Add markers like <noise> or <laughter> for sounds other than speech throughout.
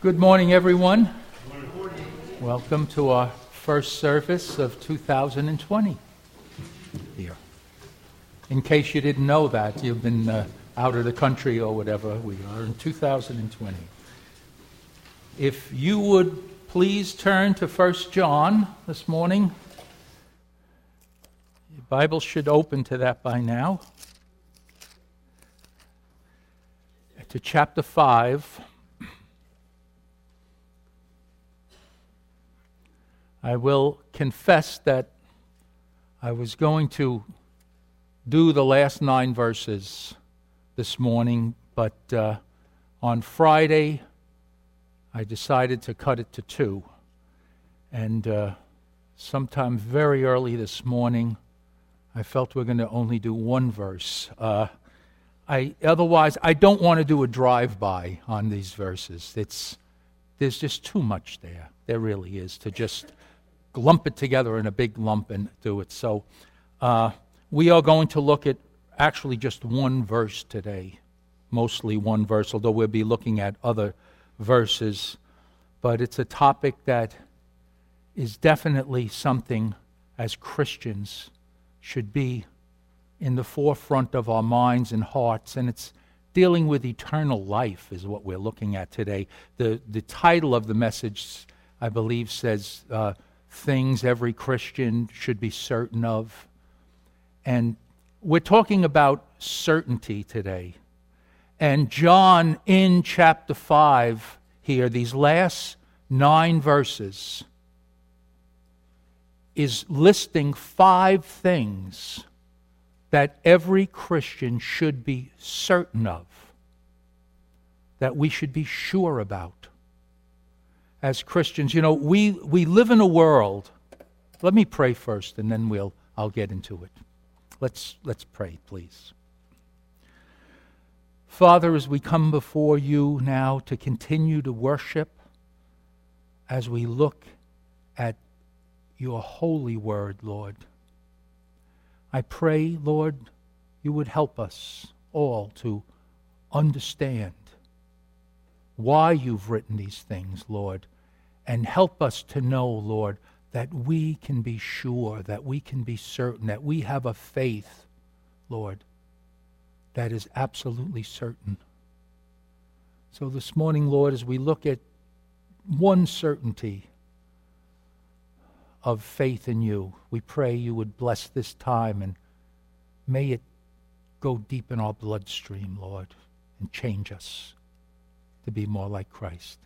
Good morning, everyone. Welcome to our first service of 2020 here. In case you didn't know that, you've been uh, out of the country or whatever, we are in 2020. If you would please turn to 1 John this morning. Your Bible should open to that by now. To chapter 5. I will confess that I was going to do the last nine verses this morning, but uh, on Friday I decided to cut it to two. And uh, sometime very early this morning, I felt we are going to only do one verse. Uh, I, otherwise, I don't want to do a drive by on these verses. It's, there's just too much there. There really is to just lump it together in a big lump and do it. So uh, we are going to look at actually just one verse today, mostly one verse, although we'll be looking at other verses. But it's a topic that is definitely something as Christians should be in the forefront of our minds and hearts, and it's dealing with eternal life is what we're looking at today. The the title of the message, I believe, says uh, things every Christian should be certain of. And we're talking about certainty today. And John, in chapter 5, here, these last nine verses, is listing five things that every Christian should be certain of, that we should be sure about as Christians. You know, we, we live in a world. Let me pray first, and then we'll, I'll get into it. Let's, let's pray, please. Father, as we come before you now to continue to worship, as we look at your holy word, Lord, I pray, Lord, you would help us all to understand why you've written these things, Lord, and help us to know, Lord, that we can be sure, that we can be certain, that we have a faith, Lord, that is absolutely certain. So this morning, Lord, as we look at one certainty of faith in you, we pray you would bless this time and may it go deep in our bloodstream, Lord, and change us to be more like Christ.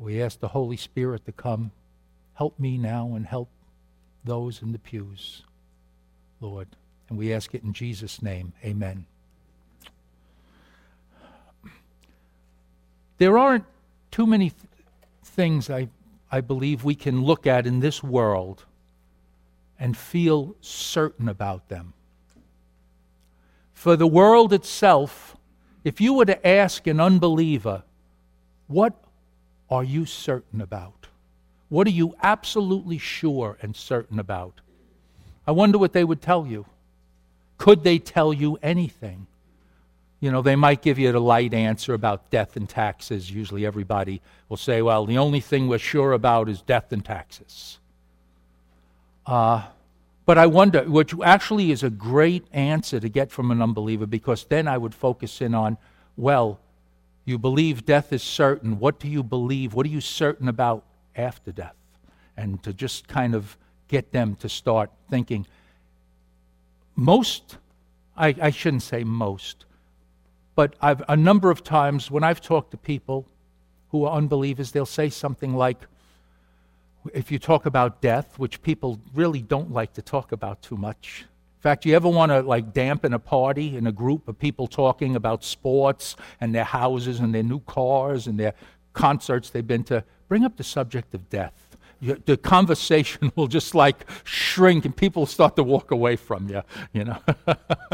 We ask the Holy Spirit to come. Help me now and help those in the pews, Lord. And we ask it in Jesus' name. Amen. There aren't too many th- things I, I believe we can look at in this world and feel certain about them. For the world itself if you were to ask an unbeliever, what are you certain about? What are you absolutely sure and certain about? I wonder what they would tell you. Could they tell you anything? You know, they might give you the light answer about death and taxes. Usually everybody will say, well, the only thing we're sure about is death and taxes. Uh, but I wonder, which actually is a great answer to get from an unbeliever, because then I would focus in on, well, you believe death is certain. What do you believe? What are you certain about after death? And to just kind of get them to start thinking. Most, I, I shouldn't say most, but I've, a number of times when I've talked to people who are unbelievers, they'll say something like, if you talk about death, which people really don't like to talk about too much. In fact, you ever want to like dampen a party in a group of people talking about sports and their houses and their new cars and their concerts they've been to? Bring up the subject of death. The conversation <laughs> will just like shrink and people start to walk away from you, you know.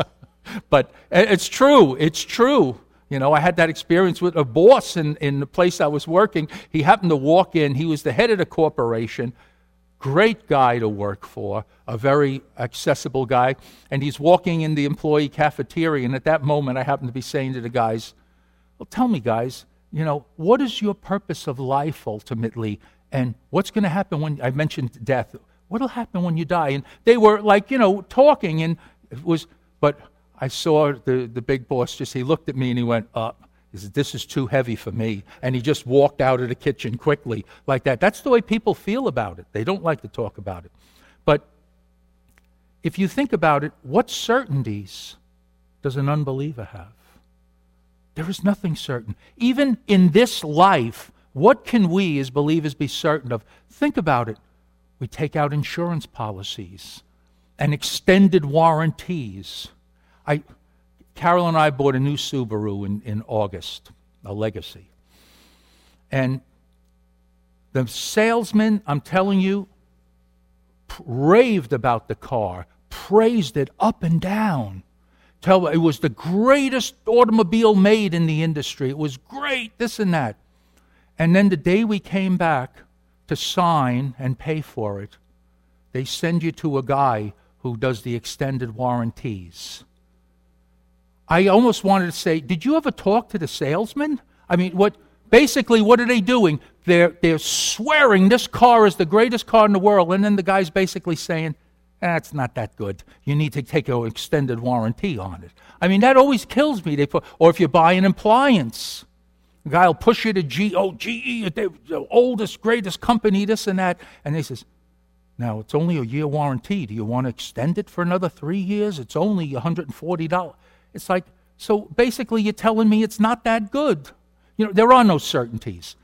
<laughs> but it's true. It's true. You know, I had that experience with a boss in, in the place I was working. He happened to walk in. He was the head of the corporation. Great guy to work for, a very accessible guy. And he's walking in the employee cafeteria. And at that moment, I happened to be saying to the guys, Well, tell me, guys, you know, what is your purpose of life ultimately? And what's going to happen when I mentioned death? What'll happen when you die? And they were like, you know, talking, and it was, but I saw the, the big boss just, he looked at me and he went, up. Uh, he said, This is too heavy for me. And he just walked out of the kitchen quickly like that. That's the way people feel about it. They don't like to talk about it. But if you think about it, what certainties does an unbeliever have? There is nothing certain. Even in this life, what can we as believers be certain of? Think about it. We take out insurance policies and extended warranties. I, Carol and I bought a new Subaru in, in August, a legacy. And the salesman, I'm telling you, raved about the car, praised it up and down. Tell it was the greatest automobile made in the industry. It was great, this and that. And then the day we came back to sign and pay for it, they send you to a guy who does the extended warranties. I almost wanted to say, did you ever talk to the salesman? I mean, what basically what are they doing? They're they're swearing this car is the greatest car in the world, and then the guy's basically saying, that's eh, not that good. You need to take an extended warranty on it. I mean, that always kills me. They put, or if you buy an appliance, the guy will push you to G, oh, GE, the oldest, greatest company, this and that. And he says, now, it's only a year warranty. Do you want to extend it for another three years? It's only $140. It's like, so basically, you're telling me it's not that good. You know, there are no certainties.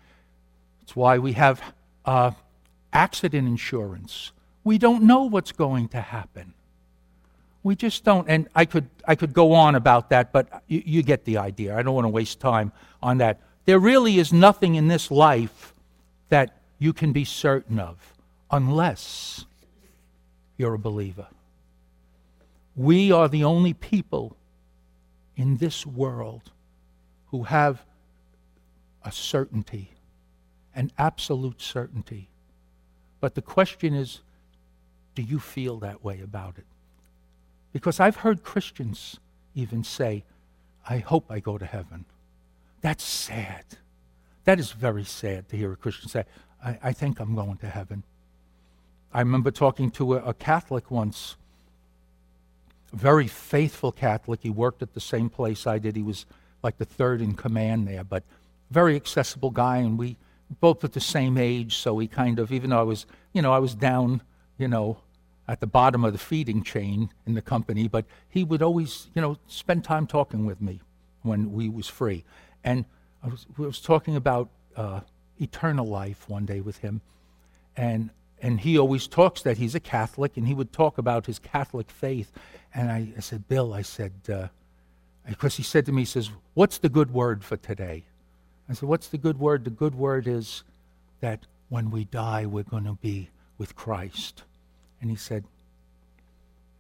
It's why we have uh, accident insurance. We don't know what's going to happen. We just don't. And I could, I could go on about that, but you, you get the idea. I don't want to waste time on that. There really is nothing in this life that you can be certain of unless you're a believer. We are the only people in this world who have a certainty, an absolute certainty. But the question is do you feel that way about it? Because I've heard Christians even say, I hope I go to heaven. That's sad. That is very sad to hear a Christian say, I, I think I'm going to heaven. I remember talking to a, a Catholic once, very faithful Catholic. He worked at the same place I did. He was like the third in command there, but very accessible guy, and we both at the same age, so he kind of, even though I was, you know, I was down, you know, at the bottom of the feeding chain in the company, but he would always, you know, spend time talking with me when we was free. And I was, I was talking about uh, eternal life one day with him, and and he always talks that he's a Catholic, and he would talk about his Catholic faith. And I, I said, Bill, I said, uh, because he said to me, he says, "What's the good word for today?" I said, "What's the good word? The good word is that when we die, we're going to be with Christ." And he said,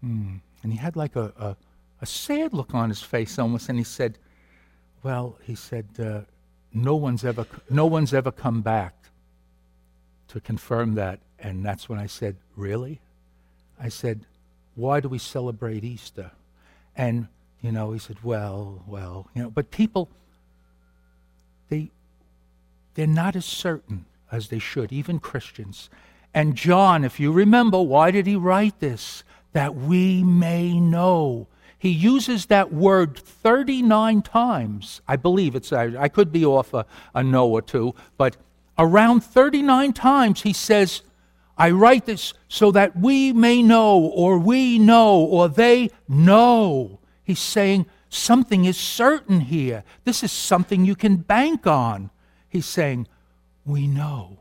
"Hmm." And he had like a, a, a sad look on his face almost, and he said, "Well," he said, uh, "No one's ever, no one's ever come back to confirm that." And that's when I said, Really? I said, Why do we celebrate Easter? And, you know, he said, Well, well, you know, but people, they, they're not as certain as they should, even Christians. And John, if you remember, why did he write this? That we may know. He uses that word 39 times. I believe it's, I could be off a, a no or two, but around 39 times he says, I write this so that we may know, or we know, or they know. He's saying something is certain here. This is something you can bank on. He's saying, We know.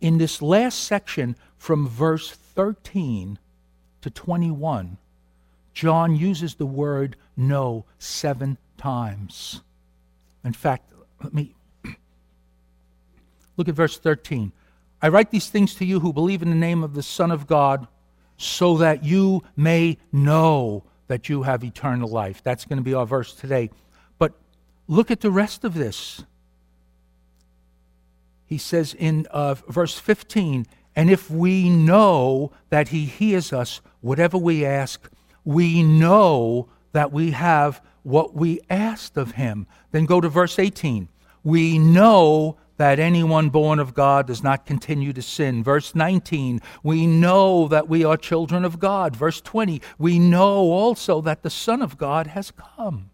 In this last section, from verse 13 to 21, John uses the word know seven times. In fact, let me <clears throat> look at verse 13. I write these things to you who believe in the name of the Son of God, so that you may know that you have eternal life. That's going to be our verse today. But look at the rest of this. He says in uh, verse 15, and if we know that he hears us, whatever we ask, we know that we have what we asked of him. Then go to verse 18. We know that anyone born of God does not continue to sin. Verse 19, we know that we are children of God. Verse 20, we know also that the Son of God has come.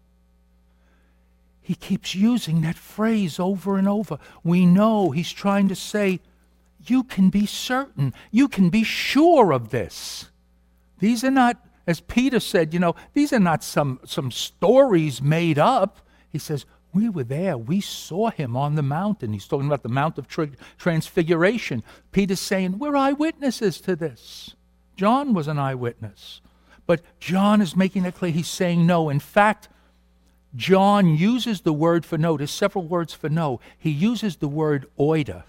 He keeps using that phrase over and over. We know he's trying to say, you can be certain, you can be sure of this. These are not, as Peter said, you know, these are not some, some stories made up. He says, we were there. We saw him on the mountain. He's talking about the Mount of Transfiguration. Peter's saying, We're eyewitnesses to this. John was an eyewitness. But John is making it clear. He's saying no. In fact, John uses the word for know. There's several words for know. He uses the word oida.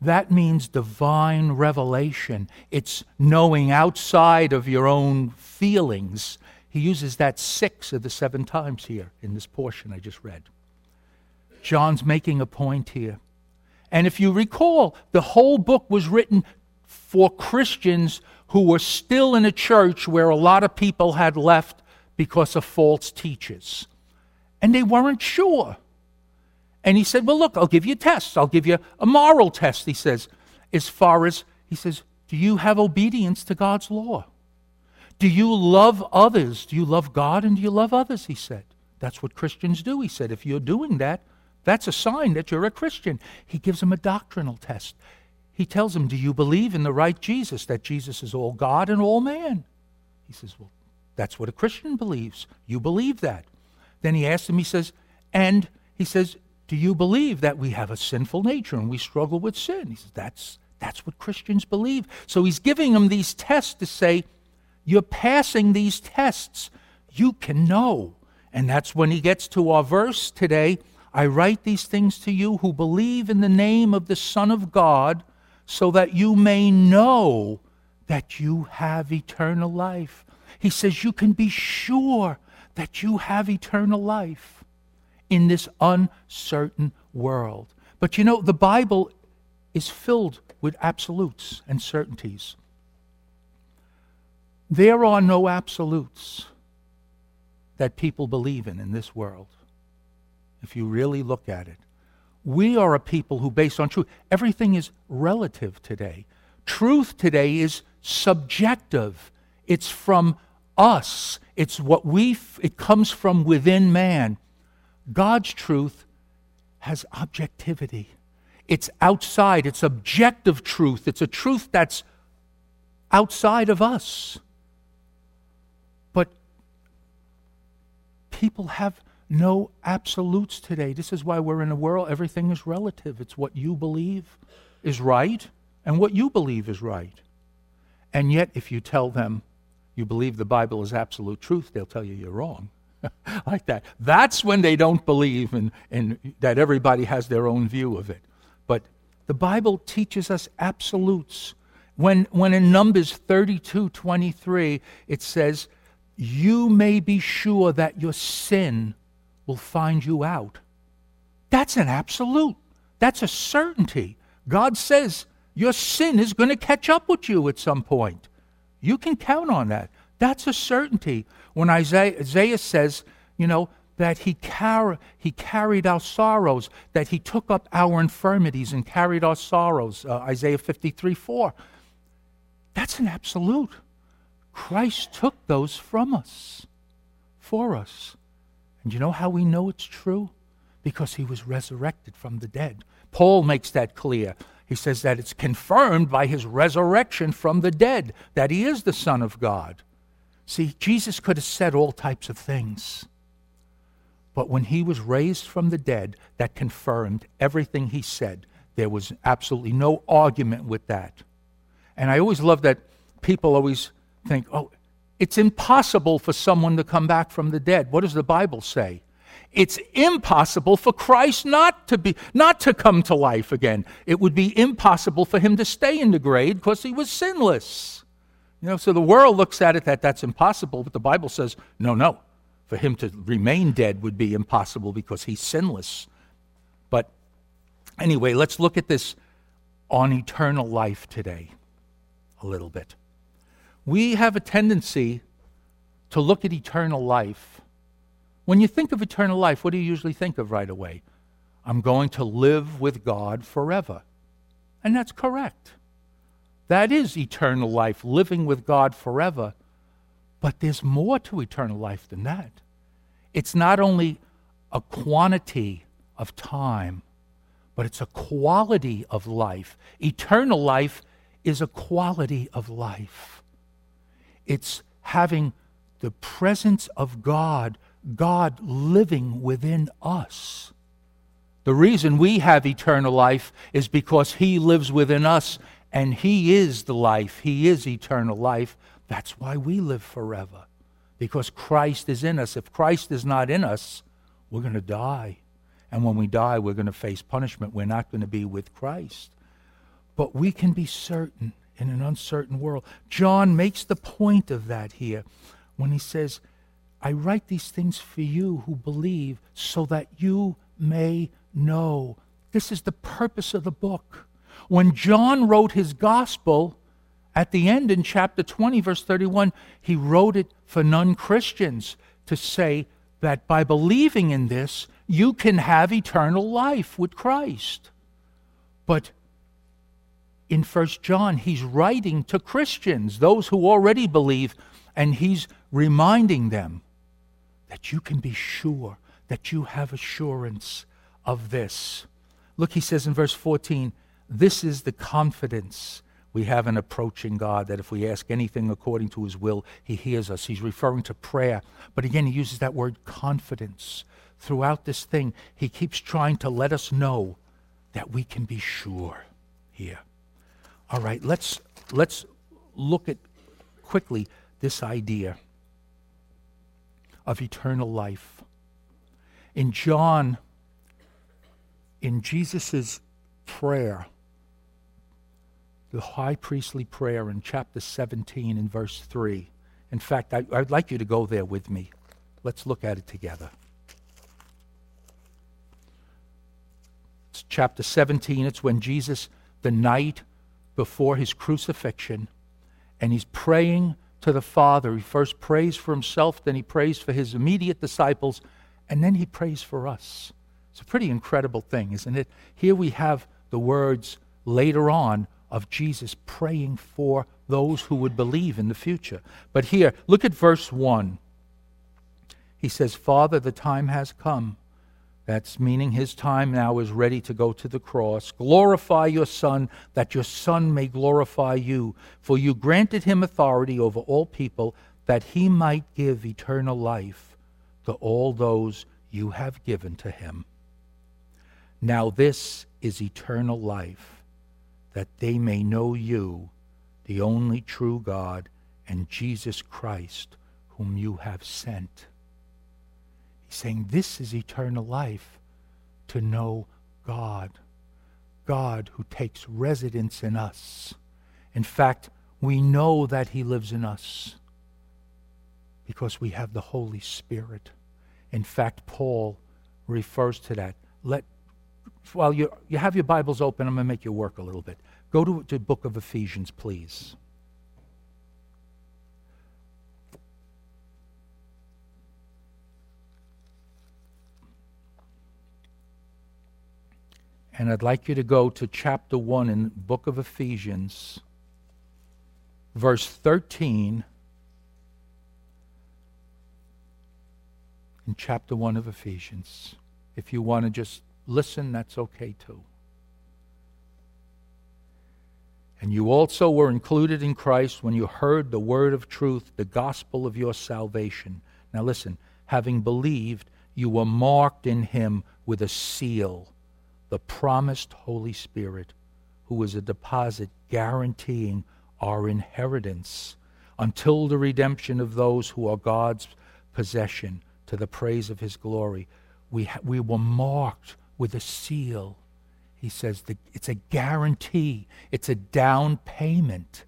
That means divine revelation. It's knowing outside of your own feelings. He uses that six of the seven times here in this portion I just read. John's making a point here. And if you recall, the whole book was written for Christians who were still in a church where a lot of people had left because of false teachers. And they weren't sure. And he said, Well, look, I'll give you tests. I'll give you a moral test, he says, as far as, he says, do you have obedience to God's law? Do you love others? Do you love God and do you love others? He said. That's what Christians do. He said, if you're doing that, that's a sign that you're a Christian. He gives them a doctrinal test. He tells them, Do you believe in the right Jesus, that Jesus is all God and all man? He says, Well, that's what a Christian believes. You believe that. Then he asks him, he says, And he says, Do you believe that we have a sinful nature and we struggle with sin? He says, That's that's what Christians believe. So he's giving them these tests to say, You're passing these tests. You can know. And that's when he gets to our verse today I write these things to you who believe in the name of the Son of God, so that you may know that you have eternal life. He says you can be sure that you have eternal life in this uncertain world. But you know, the Bible is filled with absolutes and certainties. There are no absolutes that people believe in in this world if you really look at it. We are a people who, based on truth, everything is relative today. Truth today is subjective. It's from us. It's what we, it comes from within man. God's truth has objectivity. It's outside. It's objective truth. It's a truth that's outside of us. But people have no absolutes today. This is why we're in a world, everything is relative. It's what you believe is right and what you believe is right. And yet, if you tell them you believe the Bible is absolute truth, they'll tell you you're wrong. <laughs> like that. That's when they don't believe in, in that everybody has their own view of it. But the Bible teaches us absolutes. When, when in Numbers 32 23, it says, You may be sure that your sin will find you out. That's an absolute. That's a certainty. God says your sin is going to catch up with you at some point. You can count on that. That's a certainty. When Isaiah, Isaiah says, you know, that he, car- he carried our sorrows, that he took up our infirmities and carried our sorrows, uh, Isaiah 53 4. That's an absolute. Christ took those from us, for us. And you know how we know it's true? Because he was resurrected from the dead. Paul makes that clear. He says that it's confirmed by his resurrection from the dead that he is the Son of God. See, Jesus could have said all types of things. But when he was raised from the dead, that confirmed everything he said. There was absolutely no argument with that. And I always love that people always think, oh, it's impossible for someone to come back from the dead. What does the Bible say? It's impossible for Christ not to be not to come to life again. It would be impossible for him to stay in the grave because he was sinless. You know, so the world looks at it that that's impossible, but the Bible says, no, no. For him to remain dead would be impossible because he's sinless. But anyway, let's look at this on eternal life today a little bit we have a tendency to look at eternal life. When you think of eternal life, what do you usually think of right away? I'm going to live with God forever. And that's correct. That is eternal life, living with God forever. But there's more to eternal life than that. It's not only a quantity of time, but it's a quality of life. Eternal life is a quality of life. It's having the presence of God, God living within us. The reason we have eternal life is because He lives within us and He is the life. He is eternal life. That's why we live forever, because Christ is in us. If Christ is not in us, we're going to die. And when we die, we're going to face punishment. We're not going to be with Christ. But we can be certain in an uncertain world. John makes the point of that here when he says, I write these things for you who believe so that you may know. This is the purpose of the book. When John wrote his gospel, at the end in chapter 20, verse 31, he wrote it for non Christians to say that by believing in this, you can have eternal life with Christ. But in First John, he's writing to Christians, those who already believe, and he's reminding them that you can be sure, that you have assurance of this. Look, he says in verse 14, this is the confidence we have in approaching God, that if we ask anything according to his will, he hears us. He's referring to prayer. But again, he uses that word confidence. Throughout this thing, he keeps trying to let us know that we can be sure here. All right, let's, let's look at quickly this idea of eternal life. In John, in Jesus' prayer, the high priestly prayer in chapter 17 in verse 3. In fact, I, would like you to go there with me. Let's look at it together. It's chapter 17. It's when Jesus, the night before his crucifixion, and he's praying to the Father. He first prays for himself, then he prays for his immediate disciples, and then he prays for us. It's a pretty incredible thing, isn't it? Here we have the words later on of Jesus praying for those who would believe in the future. But here, look at verse 1. He says, Father, the time has come that's meaning his time now is ready to go to the cross. Glorify your Son, that your Son may glorify you. For you granted him authority over all people, that he might give eternal life to all those you have given to him. Now, this is eternal life, that they may know you, the only true God, and Jesus Christ, whom you have sent. He's saying this is eternal life to know God. God who takes residence in us. In fact, we know that He lives in us because we have the Holy Spirit. In fact, Paul refers to that. Let, while you, you have your Bibles open, I'm going to make you work a little bit. Go to the book of Ephesians, please. And I'd like you to go to chapter 1 in the book of Ephesians, verse 13. In chapter 1 of Ephesians. If you want to just listen, that's okay too. And you also were included in Christ when you heard the word of truth, the gospel of your salvation. Now listen, having believed, you were marked in him with a seal the promised Holy Spirit, who is a deposit guaranteeing our inheritance until the redemption of those who are God's possession to the praise of his glory. We, ha- we were marked with a seal. He says the, it's a guarantee, it's a down payment.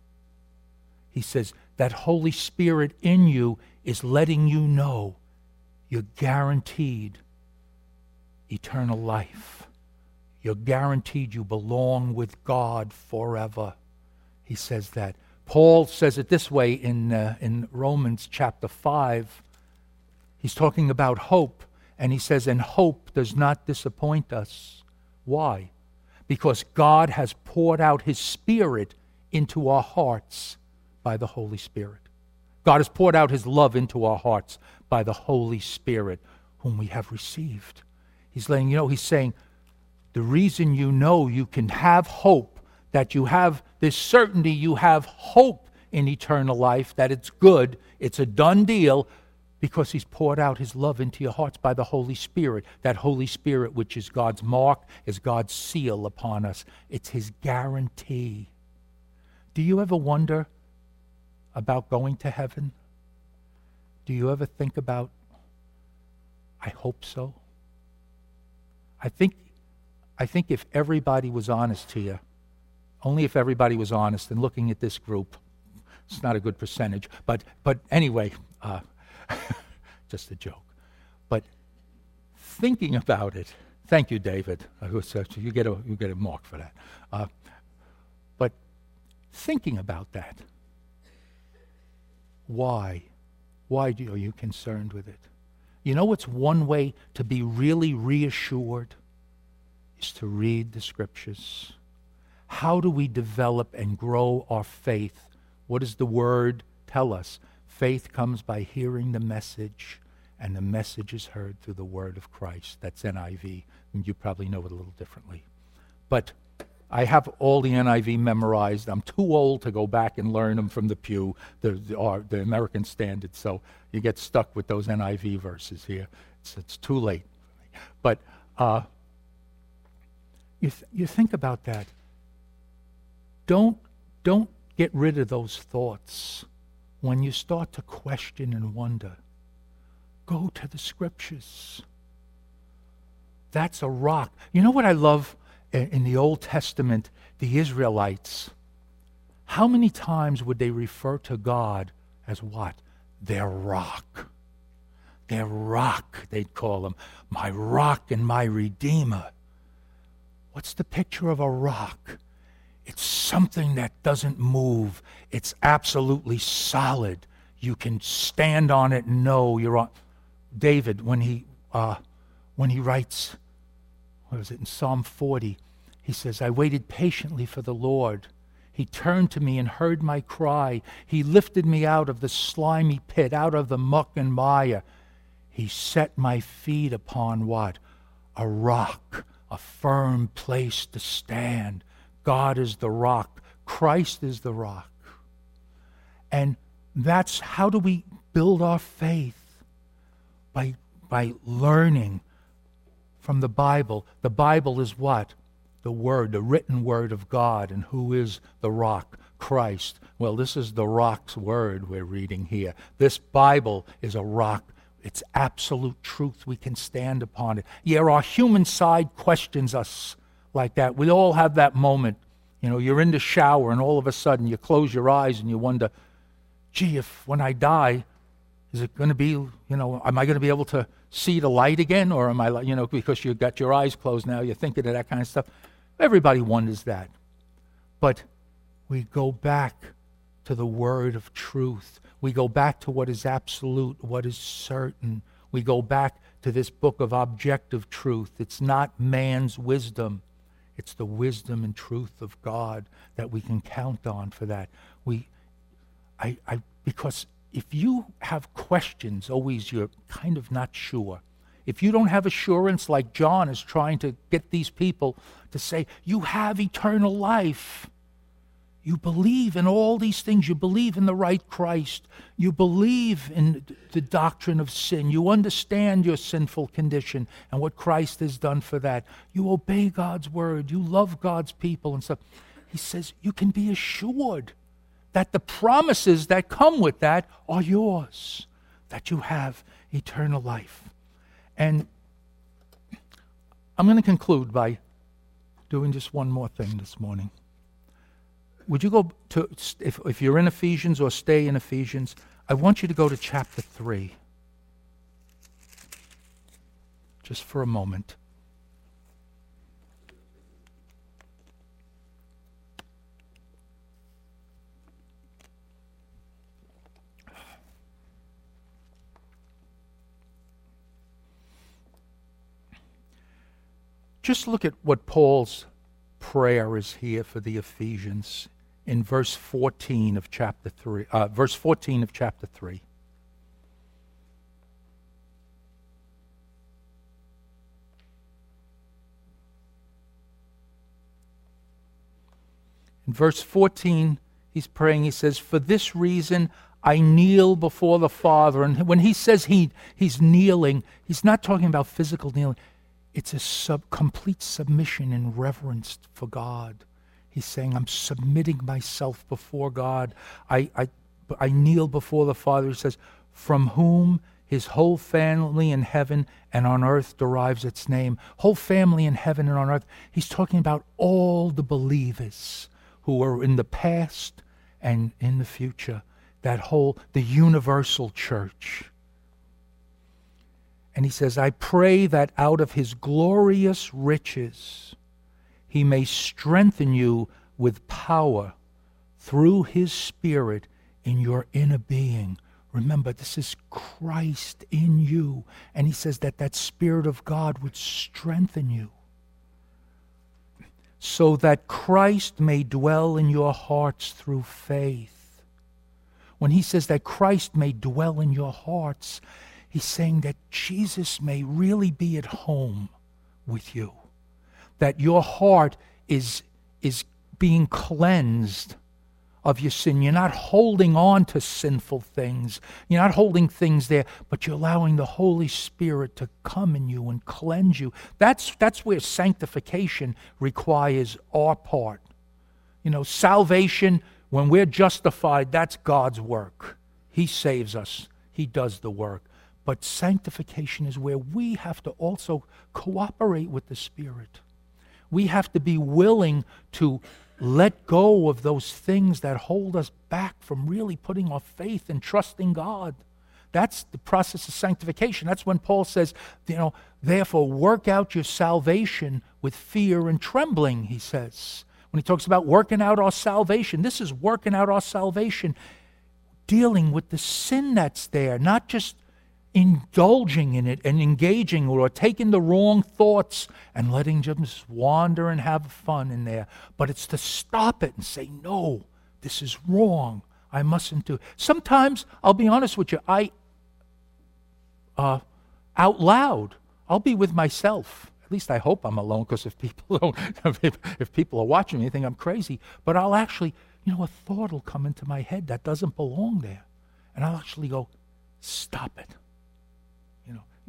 He says that Holy Spirit in you is letting you know you're guaranteed eternal life. You're guaranteed you belong with God forever. He says that. Paul says it this way in, uh, in Romans chapter 5. He's talking about hope, And he says, And hope does not disappoint us. Why? Because God has poured out his Spirit into our hearts by the Holy Spirit. God has poured out his love into our hearts by the Holy Spirit, whom we have received. He's letting you know, he's saying, the reason you know you can have hope, that you have this certainty, you have hope in eternal life, that it's good, it's a done deal, because he's poured out his love into your hearts by the Holy Spirit. That Holy Spirit, which is God's mark, is God's seal upon us. It's his guarantee. Do you ever wonder about going to heaven? Do you ever think about, I hope so? I think, I think if everybody was honest to you, only if everybody was honest, and looking at this group, it's not a good percentage, but, but anyway, uh, <laughs> just a joke. But thinking about it, thank you, David. You get a, you get a mark for that. Uh, but thinking about that, why? Why do, are you concerned with it? You know what's one way to be really reassured? Is to read the scriptures. How do we develop and grow our faith? What does the word tell us? Faith comes by hearing the message, and the message is heard through the word of Christ. That's NIV, you probably know it a little differently. But I have all the NIV memorized. I'm too old to go back and learn them from the pew, the, the, the American Standard. So you get stuck with those NIV verses here. It's, it's too late. But uh, you, th- you think about that. Don't, don't get rid of those thoughts when you start to question and wonder. Go to the scriptures. That's a rock. You know what I love in the Old Testament, the Israelites, how many times would they refer to God as what? Their rock. Their rock, they'd call him. My rock and my redeemer. What's the picture of a rock? It's something that doesn't move. It's absolutely solid. You can stand on it and know you're on. David, when he, uh, when he writes, what is it, in Psalm 40, he says, I waited patiently for the Lord. He turned to me and heard my cry. He lifted me out of the slimy pit, out of the muck and mire. He set my feet upon what? A rock, a firm place to stand. God is the rock. Christ is the rock. And that's how do we build our faith? By, by learning from the Bible. The Bible is what? The Word, the written Word of God. And who is the rock? Christ. Well, this is the rock's word we're reading here. This Bible is a rock. It's absolute truth. We can stand upon it. Yeah, our human side questions us like that. We all have that moment. You know, you're in the shower and all of a sudden you close your eyes and you wonder, gee, if when I die, is it going to be, you know, am I going to be able to see the light again? Or am I, you know, because you've got your eyes closed now, you're thinking of that kind of stuff. Everybody wonders that. But we go back to the word of truth. We go back to what is absolute, what is certain. We go back to this book of objective truth. It's not man's wisdom. It's the wisdom and truth of God that we can count on for that. We, I, I, because if you have questions, always you're kind of not sure. If you don't have assurance, like John is trying to get these people to say, you have eternal life. You believe in all these things. You believe in the right Christ. You believe in the doctrine of sin. You understand your sinful condition and what Christ has done for that. You obey God's word. You love God's people and stuff. He says you can be assured that the promises that come with that are yours, that you have eternal life. And I'm going to conclude by doing just one more thing this morning. Would you go to, if, if you're in Ephesians or stay in Ephesians, I want you to go to chapter 3. Just for a moment. just look at what Paul's prayer is here for the Ephesians in verse 14 of chapter 3 uh, verse 14 of chapter 3 In verse 14, he's praying, he says, For this reason I kneel before the Father. And when he says he, he's kneeling, he's not talking about physical kneeling. It's a sub, complete submission and reverence for God. He's saying, I'm submitting myself before God. I, I, I kneel before the Father. He says, From whom his whole family in heaven and on earth derives its name. Whole family in heaven and on earth. He's talking about all the believers who are in the past and in the future, that whole, the universal church. And he says, I pray that out of his glorious riches he may strengthen you with power through his Spirit in your inner being. Remember, this is Christ in you. And he says that that Spirit of God would strengthen you so that Christ may dwell in your hearts through faith. When he says that Christ may dwell in your hearts, he's saying that Jesus may really be at home with you, that your heart is, is being cleansed of your sin. You're not holding on to sinful things. You're not holding things there, but you're allowing the Holy Spirit to come in you and cleanse you. That's, that's where sanctification requires our part. You know, salvation, when we're justified, that's God's work. He saves us, He does the work. But sanctification is where we have to also cooperate with the Spirit. We have to be willing to let go of those things that hold us back from really putting our faith and trusting God. That's the process of sanctification. That's when Paul says, you know, therefore work out your salvation with fear and trembling, he says. When he talks about working out our salvation, this is working out our salvation, dealing with the sin that's there, not just indulging in it and engaging or taking the wrong thoughts and letting them just wander and have fun in there. But it's to stop it and say, no, this is wrong. I mustn't do it. Sometimes, I'll be honest with you, I, uh, out loud, I'll be with myself. At least I hope I'm alone because if people <laughs> don't, if, if people are watching me, they think I'm crazy. But I'll actually, you know, a thought will come into my head that doesn't belong there. And I'll actually go, stop it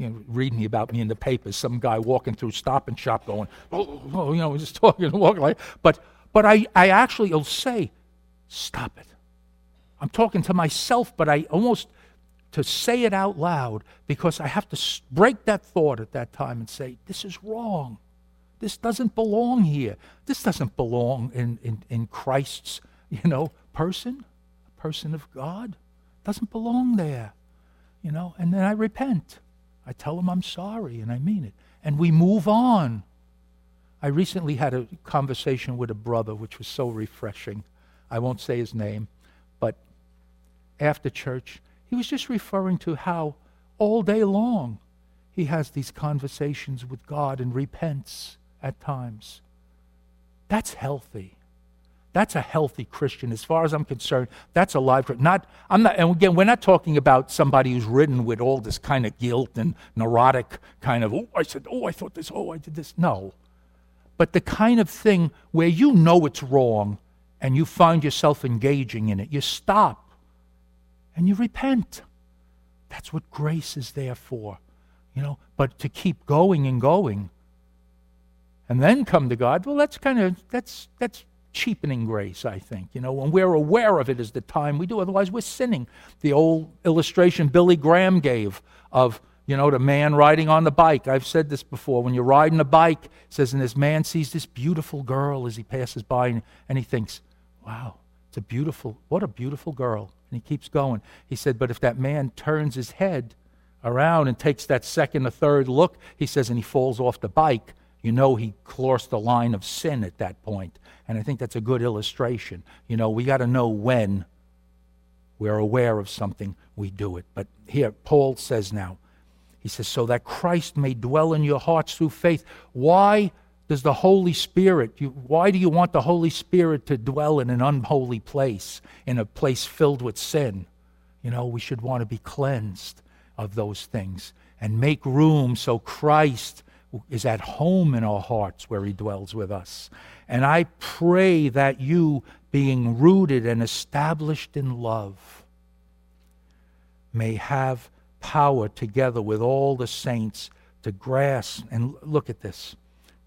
you know, reading about me in the papers, some guy walking through Stop and Shop going, oh, oh you know, just <laughs> talking and walking like, but, but I, I actually will say, stop it. I'm talking to myself, but I almost, to say it out loud, because I have to break that thought at that time and say, this is wrong. This doesn't belong here. This doesn't belong in, in, in Christ's, you know, person, a person of God. It Doesn't belong there. You know, and then I repent. I tell them I'm sorry and I mean it. And we move on. I recently had a conversation with a brother which was so refreshing. I won't say his name, but after church, he was just referring to how all day long he has these conversations with God and repents at times. That's healthy. That's a healthy Christian, as far as I'm concerned. That's a live Christian. Not, I'm not, and again, we're not talking about somebody who's ridden with all this kind of guilt and neurotic kind of, oh, I said, oh, I thought this, oh, I did this. No. But the kind of thing where you know it's wrong and you find yourself engaging in it, you stop and you repent. That's what grace is there for, you know. But to keep going and going and then come to God, well, that's kind of, that's, that's cheapening grace, I think. You know, when we're aware of it is the time we do, otherwise we're sinning. The old illustration Billy Graham gave of, you know, the man riding on the bike. I've said this before. When you're riding a bike, says, and this man sees this beautiful girl as he passes by, and, and he thinks, wow, it's a beautiful, what a beautiful girl. And he keeps going. He said, but if that man turns his head around and takes that second or third look, he says, and he falls off the bike, you know he crossed the line of sin at that point. And I think that's a good illustration. You know, we got to know when we're aware of something, we do it. But here, Paul says now, he says, so that Christ may dwell in your hearts through faith. Why does the Holy Spirit, you, why do you want the Holy Spirit to dwell in an unholy place, in a place filled with sin? You know, we should want to be cleansed of those things and make room so Christ is at home in our hearts where he dwells with us. And I pray that you, being rooted and established in love, may have power together with all the saints to grasp, and look at this,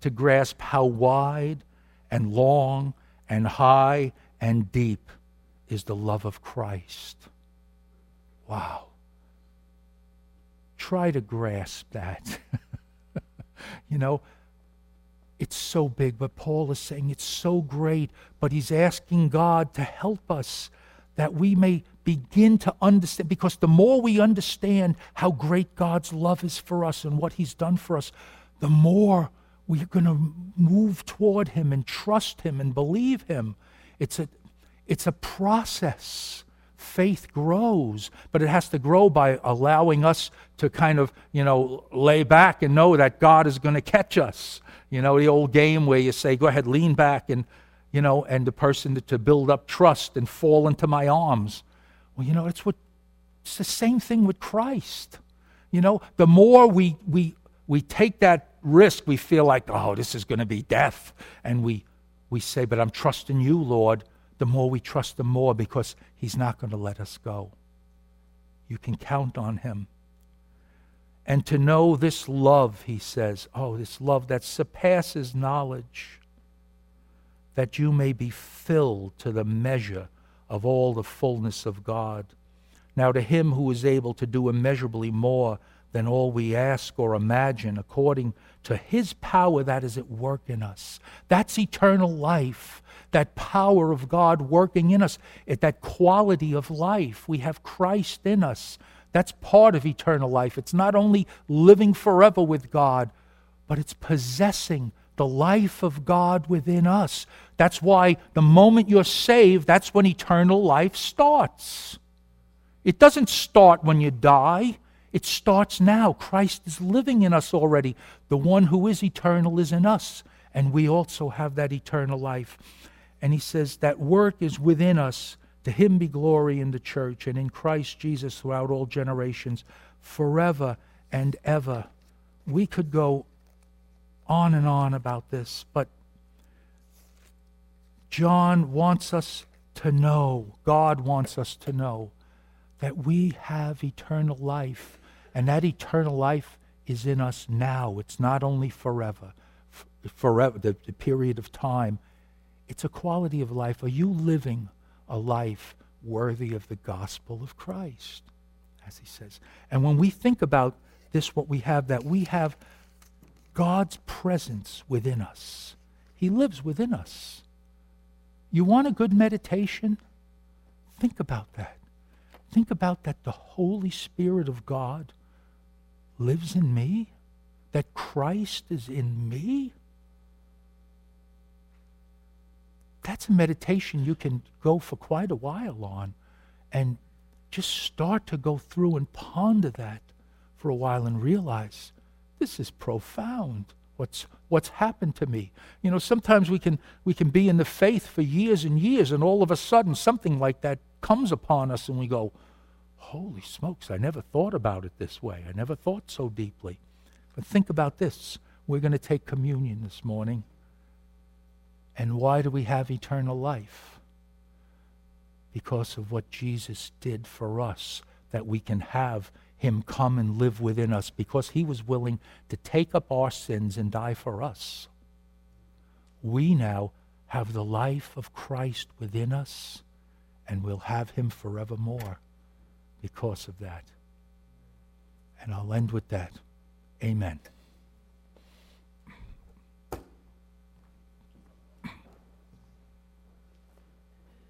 to grasp how wide and long and high and deep is the love of Christ. Wow. Try to grasp that. <laughs> you know, it's so big, but Paul is saying it's so great, but he's asking God to help us that we may begin to understand, because the more we understand how great God's love is for us and what he's done for us, the more we're going to move toward him and trust him and believe him. It's a, it's a process. Faith grows, but it has to grow by allowing us to kind of, you know, lay back and know that God is going to catch us. You know, the old game where you say, go ahead, lean back and, you know, and the person to, build up trust and fall into my arms. Well, you know, it's what it's the same thing with Christ. You know, the more we we we take that risk, we feel like, oh, this is going to be death. And we, we say, but I'm trusting you, Lord. The more we trust him more because he's not going to let us go. You can count on him. And to know this love, he says, oh, this love that surpasses knowledge, that you may be filled to the measure of all the fullness of God. Now, to him who is able to do immeasurably more than all we ask or imagine, according to his power that is at work in us. That's eternal life, that power of God working in us, that quality of life. We have Christ in us. That's part of eternal life. It's not only living forever with God, but it's possessing the life of God within us. That's why the moment you're saved, that's when eternal life starts. It doesn't start when you die. It starts now. Christ is living in us already. The one who is eternal is in us, and we also have that eternal life. And he says that work is within us. To him be glory in the church and in Christ Jesus throughout all generations, forever and ever. We could go on and on about this, but John wants us to know, God wants us to know, that we have eternal life and that eternal life is in us now. It's not only forever, forever, the, the period of time. It's a quality of life. Are you living a life worthy of the gospel of Christ? As he says. And when we think about this, what we have, that we have God's presence within us. He lives within us. You want a good meditation? Think about that. Think about that the Holy Spirit of God lives in me? That Christ is in me? That's a meditation you can go for quite a while on and just start to go through and ponder that for a while and realize this is profound what's what's happened to me you know sometimes we can we can be in the faith for years and years and all of a sudden something like that comes upon us and we go holy smokes, I never thought about it this way. I never thought so deeply. But think about this. We're going to take communion this morning. And why do we have eternal life? Because of what Jesus did for us, that we can have him come and live within us, because he was willing to take up our sins and die for us. We now have the life of Christ within us, and we'll have him forevermore because of that. And I'll end with that. Amen.